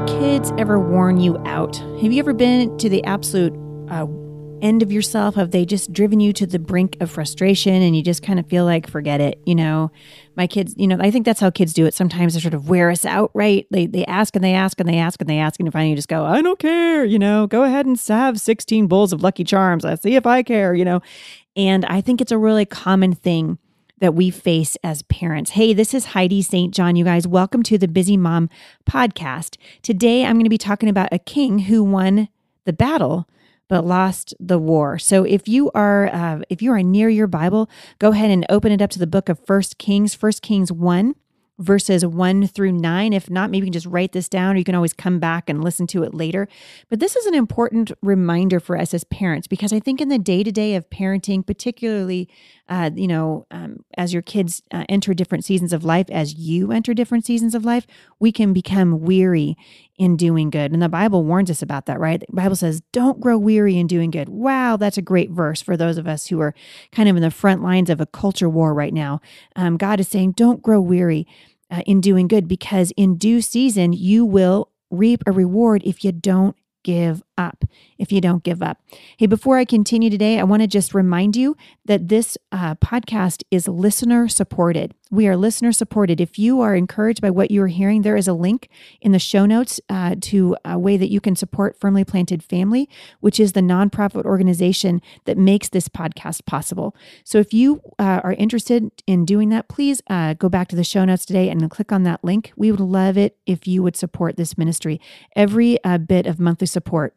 Your kids ever worn you out? Have you ever been to the absolute uh, end of yourself? Have they just driven you to the brink of frustration and you just kind of feel like, forget it? You know, my kids, you know, I think that's how kids do it. Sometimes they sort of wear us out, right? They, they ask and they ask and they ask and they ask. And finally you just go, I don't care, you know, go ahead and have 16 bowls of Lucky Charms. Let's see if I care, you know. And I think it's a really common thing that we face as parents. Hey, this is Heidi St. John, you guys. Welcome to the Busy Mom podcast. Today, I'm going to be talking about a king who won the battle but lost the war. So if you are uh, if you are near your Bible, go ahead and open it up to the book of First Kings, First Kings 1 verses 1 through 9. If not, maybe you can just write this down or you can always come back and listen to it later. But this is an important reminder for us as parents because I think in the day to day of parenting, particularly, uh, you know, um, as your kids uh, enter different seasons of life, as you enter different seasons of life, we can become weary in doing good. And the Bible warns us about that, right? The Bible says, don't grow weary in doing good. Wow, that's a great verse for those of us who are kind of in the front lines of a culture war right now. Um, God is saying, don't grow weary uh, in doing good because in due season you will reap a reward if you don't give up. If you don't give up. Hey, before I continue today, I want to just remind you that this uh, podcast is listener supported. We are listener supported. If you are encouraged by what you are hearing, there is a link in the show notes uh, to a way that you can support Firmly Planted Family, which is the nonprofit organization that makes this podcast possible. So if you uh, are interested in doing that, please uh, go back to the show notes today and click on that link. We would love it if you would support this ministry. Every uh, bit of monthly support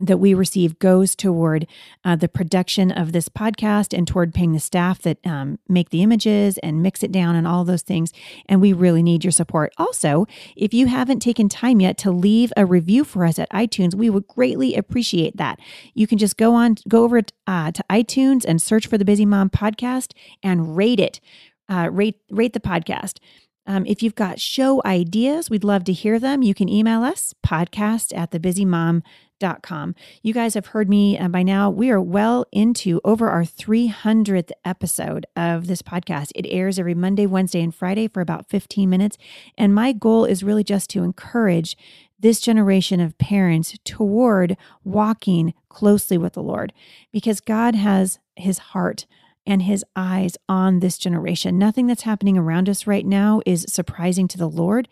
that we receive goes toward uh, the production of this podcast and toward paying the staff that um, make the images and mix it down and all those things. And we really need your support. Also, if you haven't taken time yet to leave a review for us at iTunes, we would greatly appreciate that. You can just go on, go over uh, to iTunes and search for the Busy Mom podcast and rate it. Uh, rate rate the podcast. Um, if you've got show ideas, we'd love to hear them. You can email us podcast at thebusymom.com Com. You guys have heard me uh, by now. We are well into over our 300th episode of this podcast. It airs every Monday, Wednesday, and Friday for about 15 minutes. And my goal is really just to encourage this generation of parents toward walking closely with the Lord because God has his heart and his eyes on this generation. Nothing that's happening around us right now is surprising to the Lord.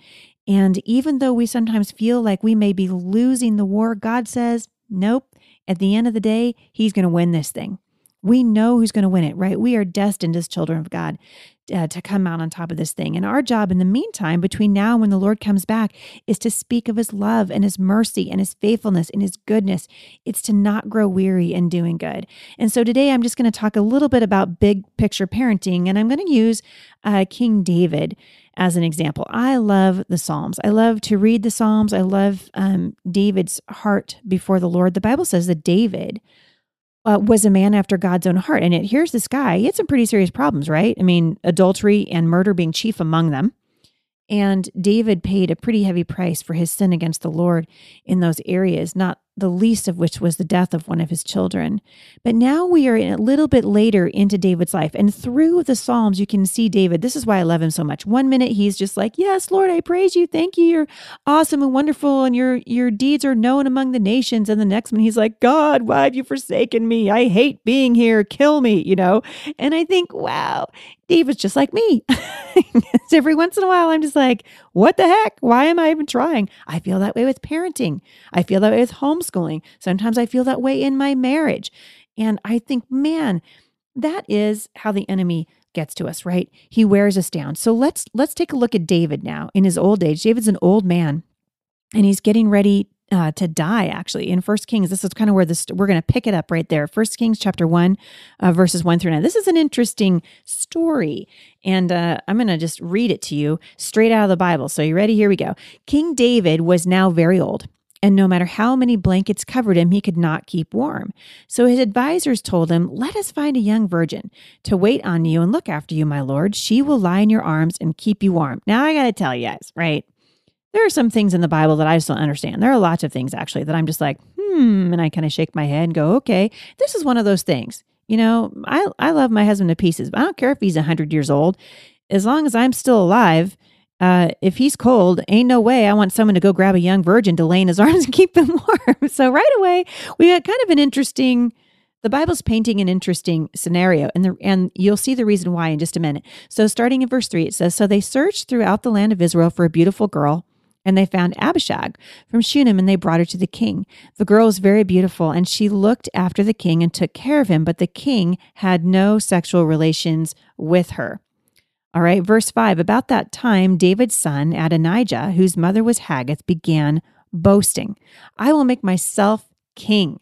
And even though we sometimes feel like we may be losing the war, God says, nope. At the end of the day, He's going to win this thing. We know who's going to win it, right? We are destined as children of God uh, to come out on top of this thing. And our job in the meantime, between now and when the Lord comes back, is to speak of his love and his mercy and his faithfulness and his goodness. It's to not grow weary in doing good. And so today I'm just going to talk a little bit about big picture parenting, and I'm going to use uh, King David as an example. I love the Psalms. I love to read the Psalms. I love um, David's heart before the Lord. The Bible says that David uh, was a man after God's own heart. And it, here's this guy, he had some pretty serious problems, right? I mean, adultery and murder being chief among them. And David paid a pretty heavy price for his sin against the Lord in those areas, not the least of which was the death of one of his children. But now we are a little bit later into David's life. And through the Psalms, you can see David. This is why I love him so much. One minute he's just like, Yes, Lord, I praise you. Thank you. You're awesome and wonderful, and your your deeds are known among the nations. And the next minute he's like, God, why have you forsaken me? I hate being here. Kill me, you know? And I think, wow, David's just like me. Every once in a while, I'm just like, what the heck? Why am I even trying? I feel that way with parenting. I feel that way with homeschooling. Sometimes I feel that way in my marriage. And I think, man, that is how the enemy gets to us, right? He wears us down. So let's let's take a look at David now in his old age. David's an old man and he's getting ready uh, to die actually in first kings this is kind of where this we're going to pick it up right there first kings chapter 1 uh, verses 1 through 9 this is an interesting story and uh, i'm going to just read it to you straight out of the bible so you ready here we go king david was now very old and no matter how many blankets covered him, he could not keep warm. So his advisers told him, Let us find a young virgin to wait on you and look after you, my lord. She will lie in your arms and keep you warm. Now, I got to tell you guys, right? There are some things in the Bible that I just don't understand. There are lots of things actually that I'm just like, hmm, and I kind of shake my head and go, okay, this is one of those things. You know, I, I love my husband to pieces, but I don't care if he's 100 years old. As long as I'm still alive, uh, if he's cold, ain't no way I want someone to go grab a young virgin to lay in his arms and keep them warm. so right away, we got kind of an interesting. The Bible's painting an interesting scenario, and the, and you'll see the reason why in just a minute. So, starting in verse three, it says, "So they searched throughout the land of Israel for a beautiful girl." And they found Abishag from Shunem and they brought her to the king. The girl was very beautiful and she looked after the king and took care of him, but the king had no sexual relations with her. All right, verse 5 About that time, David's son, Adonijah, whose mother was Haggith, began boasting, I will make myself king.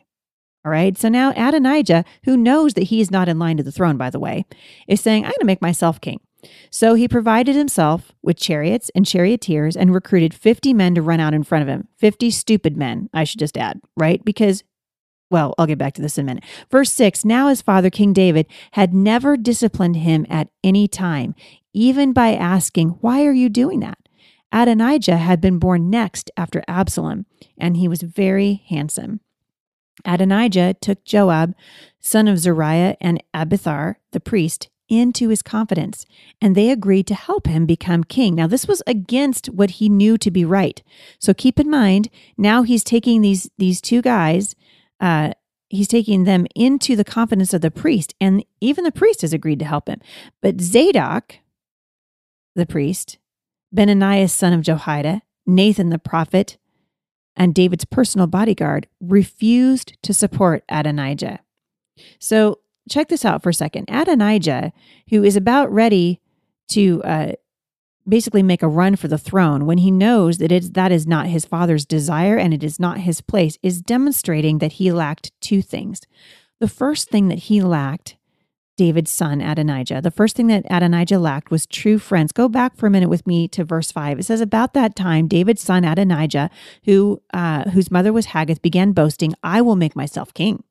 All right, so now Adonijah, who knows that he is not in line to the throne, by the way, is saying, I'm going to make myself king. So he provided himself with chariots and charioteers and recruited 50 men to run out in front of him. 50 stupid men, I should just add, right? Because, well, I'll get back to this in a minute. Verse 6 Now his father, King David, had never disciplined him at any time, even by asking, Why are you doing that? Adonijah had been born next after Absalom, and he was very handsome. Adonijah took Joab, son of Zeruiah, and Abiathar, the priest, into his confidence, and they agreed to help him become king. Now, this was against what he knew to be right. So keep in mind, now he's taking these these two guys, uh, he's taking them into the confidence of the priest, and even the priest has agreed to help him. But Zadok, the priest, Benaiah, son of Jehoiada, Nathan the prophet, and David's personal bodyguard refused to support Adonijah. So check this out for a second. Adonijah, who is about ready to uh, basically make a run for the throne when he knows that it's, that is not his father's desire and it is not his place, is demonstrating that he lacked two things. The first thing that he lacked, David's son Adonijah, the first thing that Adonijah lacked was true friends. Go back for a minute with me to verse five. It says, "About that time, David's son Adonijah, who uh, whose mother was Haggith, began boasting, I will make myself king."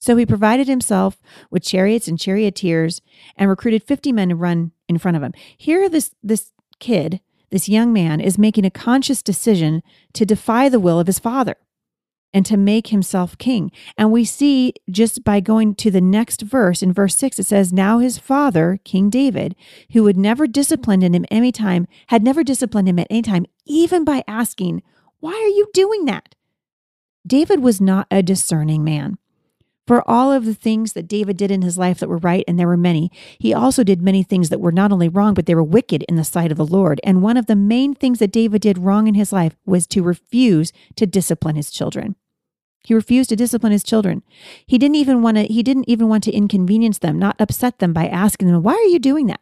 So he provided himself with chariots and charioteers and recruited 50 men to run in front of him. Here, this, this kid, this young man, is making a conscious decision to defy the will of his father and to make himself king. And we see just by going to the next verse, in verse 6, it says, Now his father, King David, who had never disciplined him any time, had never disciplined him at any time, even by asking, Why are you doing that? David was not a discerning man. For all of the things that David did in his life that were right, and there were many, he also did many things that were not only wrong, but they were wicked in the sight of the Lord. And one of the main things that David did wrong in his life was to refuse to discipline his children. He refused to discipline his children. He didn't even want to he didn't even want to inconvenience them, not upset them by asking them, "Why are you doing that?"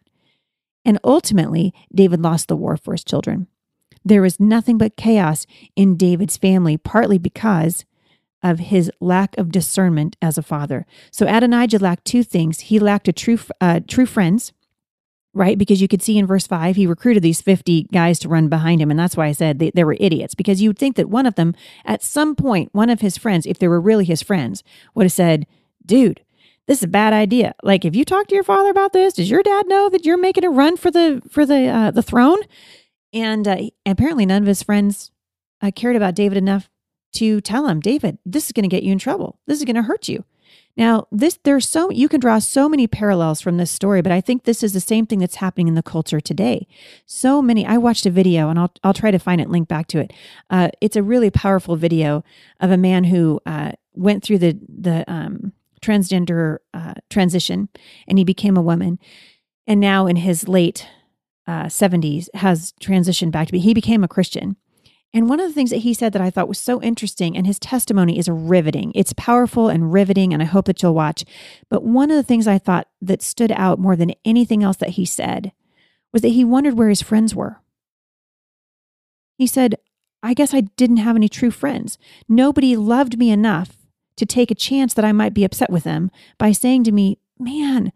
And ultimately, David lost the war for his children. There was nothing but chaos in David's family, partly because of his lack of discernment as a father. So Adonijah lacked two things. He lacked a true uh, true friends, right? Because you could see in verse 5, he recruited these 50 guys to run behind him. And that's why I said they, they were idiots, because you would think that one of them, at some point, one of his friends, if they were really his friends, would have said, dude, this is a bad idea. Like, if you talk to your father about this, does your dad know that you're making a run for the for the uh, the throne? And uh, apparently, none of his friends uh, cared about David enough to tell him, David, this is going to get you in trouble. This is going to hurt you. Now, this there's so you can draw so many parallels from this story, but I think this is the same thing that's happening in the culture today. So many. I watched a video, and I'll I'll try to find it, link back to it. Uh, it's a really powerful video of a man who uh, went through the the um, transgender uh, transition, and he became a woman, and now in his late uh, seventies has transitioned back to be. He became a Christian, And one of the things that he said that I thought was so interesting, and his testimony is riveting. It's powerful and riveting, and I hope that you'll watch. But one of the things I thought that stood out more than anything else that he said was that he wondered where his friends were. He said, I guess I didn't have any true friends. Nobody loved me enough to take a chance that I might be upset with them by saying to me, Man,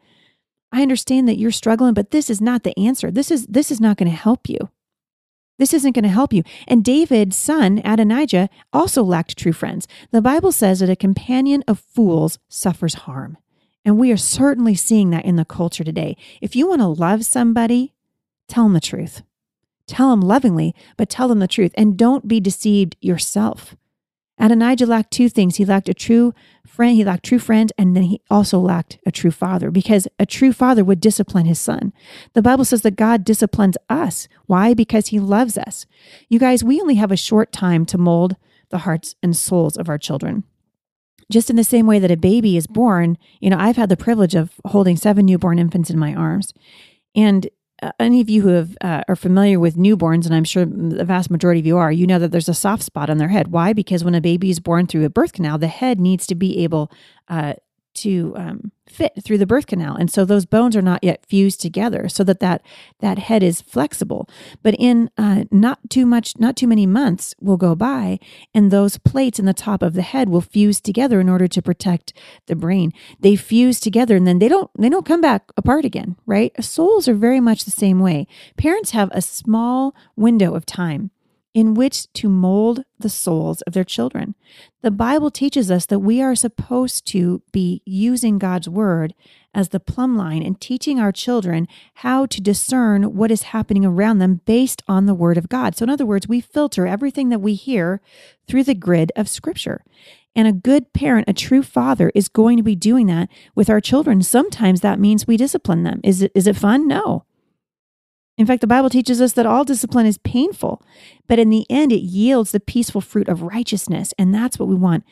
I understand that you're struggling, but this is not the answer. This is this is not going to help you. This isn't going to help you. And David's son, Adonijah, also lacked true friends. The Bible says that a companion of fools suffers harm. And we are certainly seeing that in the culture today. If you want to love somebody, tell them the truth. Tell them lovingly, but tell them the truth. And don't be deceived yourself. Adonijah lacked two things. He lacked a true friend, he lacked true friends, and then he also lacked a true father because a true father would discipline his son. The Bible says that God disciplines us. Why? Because he loves us. You guys, we only have a short time to mold the hearts and souls of our children. Just in the same way that a baby is born, you know, I've had the privilege of holding seven newborn infants in my arms. And any of you who have, uh, are familiar with newborns, and I'm sure the vast majority of you are, you know that there's a soft spot on their head. Why? Because when a baby is born through a birth canal, the head needs to be able uh, to um, fit through the birth canal. And so those bones are not yet fused together so that that, that head is flexible. But in uh, not too much not too many months will go by and those plates in the top of the head will fuse together in order to protect the brain. They fuse together and then they don't they don't come back apart again right? Souls are very much the same way. Parents have a small window of time in which to mold the souls of their children. The Bible teaches us that we are supposed to be using God's word as the plumb line and teaching our children how to discern what is happening around them based on the word of God. So, in other words, we filter everything that we hear through the grid of scripture. And a good parent, a true father, is going to be doing that with our children. Sometimes that means we discipline them. Is it, is it fun? No. In fact, the Bible teaches us that all discipline is painful, but in the end, it yields the peaceful fruit of righteousness. And that's what we want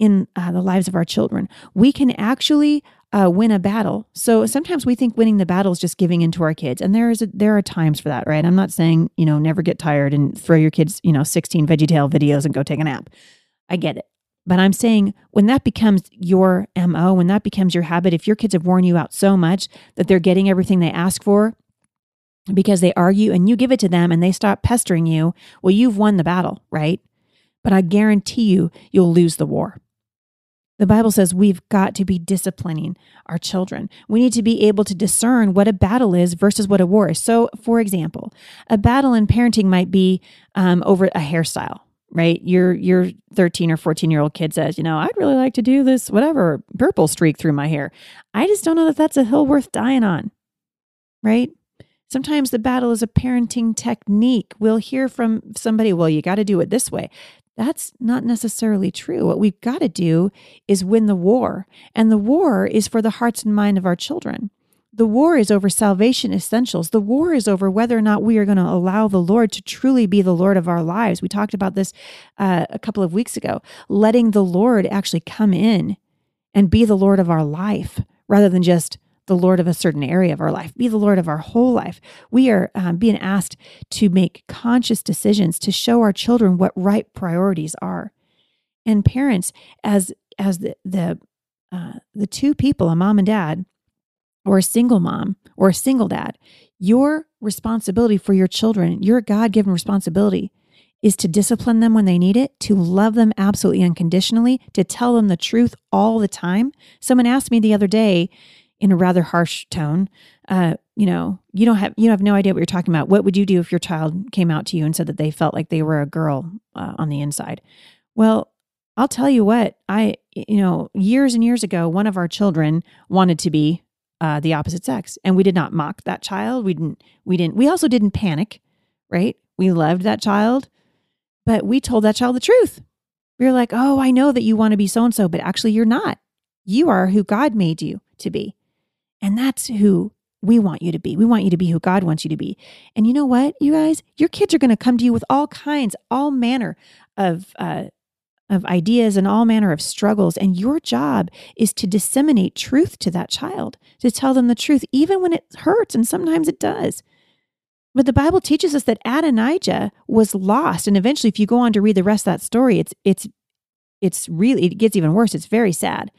in uh, the lives of our children. We can actually uh, win a battle. So sometimes we think winning the battle is just giving in to our kids, and there is a, there are times for that, right? I'm not saying you know never get tired and throw your kids you know 16 VeggieTale videos and go take a nap. I get it. But I'm saying when that becomes your MO, when that becomes your habit, if your kids have worn you out so much that they're getting everything they ask for, because they argue and you give it to them and they stop pestering you, well, you've won the battle, right? But I guarantee you, you'll lose the war. The Bible says we've got to be disciplining our children. We need to be able to discern what a battle is versus what a war is. So, for example, a battle in parenting might be um, over a hairstyle, right? Your your 13 or 14 year old kid says, you know, I'd really like to do this whatever purple streak through my hair. I just don't know that that's a hill worth dying on, right? Sometimes the battle is a parenting technique. We'll hear from somebody, well, you got to do it this way. That's not necessarily true. What we've got to do is win the war. And the war is for the hearts and mind of our children. The war is over salvation essentials. The war is over whether or not we are going to allow the Lord to truly be the Lord of our lives. We talked about this uh, a couple of weeks ago, letting the Lord actually come in and be the Lord of our life rather than just the Lord of a certain area of our life, be the Lord of our whole life. We are um, being asked to make conscious decisions to show our children what right priorities are. And parents, as as the the uh, the two people, a mom and dad, or a single mom or a single dad, your responsibility for your children, your God given responsibility, is to discipline them when they need it, to love them absolutely unconditionally, to tell them the truth all the time. Someone asked me the other day, in a rather harsh tone, uh, you know, you don't have you have no idea what you're talking about. What would you do if your child came out to you and said that they felt like they were a girl uh, on the inside? Well, I'll tell you what. I you know, years and years ago, one of our children wanted to be uh, the opposite sex, and we did not mock that child. We didn't. We didn't. We also didn't panic, right? We loved that child, but we told that child the truth. We were like, "Oh, I know that you want to be so and so, but actually, you're not. You are who God made you to be." And that's who we want you to be. We want you to be who God wants you to be. And you know what, you guys? Your kids are going to come to you with all kinds, all manner of, uh, of ideas and all manner of struggles. And your job is to disseminate truth to that child, to tell them the truth, even when it hurts. And sometimes it does. But the Bible teaches us that Adonijah was lost. And eventually, if you go on to read the rest of that story, it's it's it's really it gets even worse. It's very sad.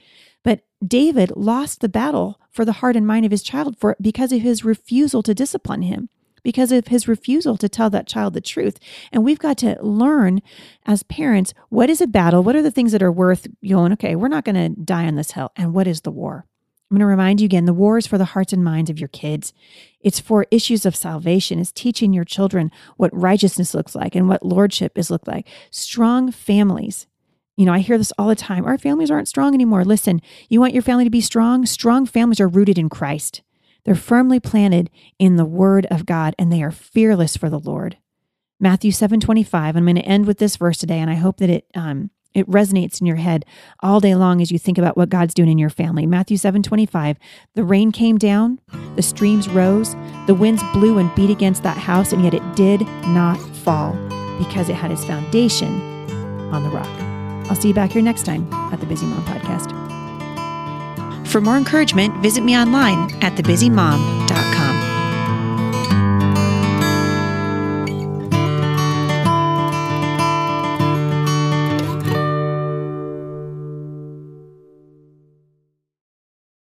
But David lost the battle for the heart and mind of his child for because of his refusal to discipline him, because of his refusal to tell that child the truth. And we've got to learn as parents what is a battle, what are the things that are worth going, okay, we're not going to die on this hill, and what is the war? I'm going to remind you again the war is for the hearts and minds of your kids. It's for issues of salvation, it's teaching your children what righteousness looks like and what lordship is look like. Strong families. You know, I hear this all the time. Our families aren't strong anymore. Listen, you want your family to be strong? Strong families are rooted in Christ. They're firmly planted in the word of God and they are fearless for the Lord. Matthew 7:25. I'm going to end with this verse today and I hope that it um it resonates in your head all day long as you think about what God's doing in your family. Matthew 7 25. The rain came down, the streams rose, the winds blew and beat against that house, and yet it did not fall because it had its foundation on the rock. I'll see you back here next time at the Busy Mom Podcast. For more encouragement, visit me online at thebusymom.com.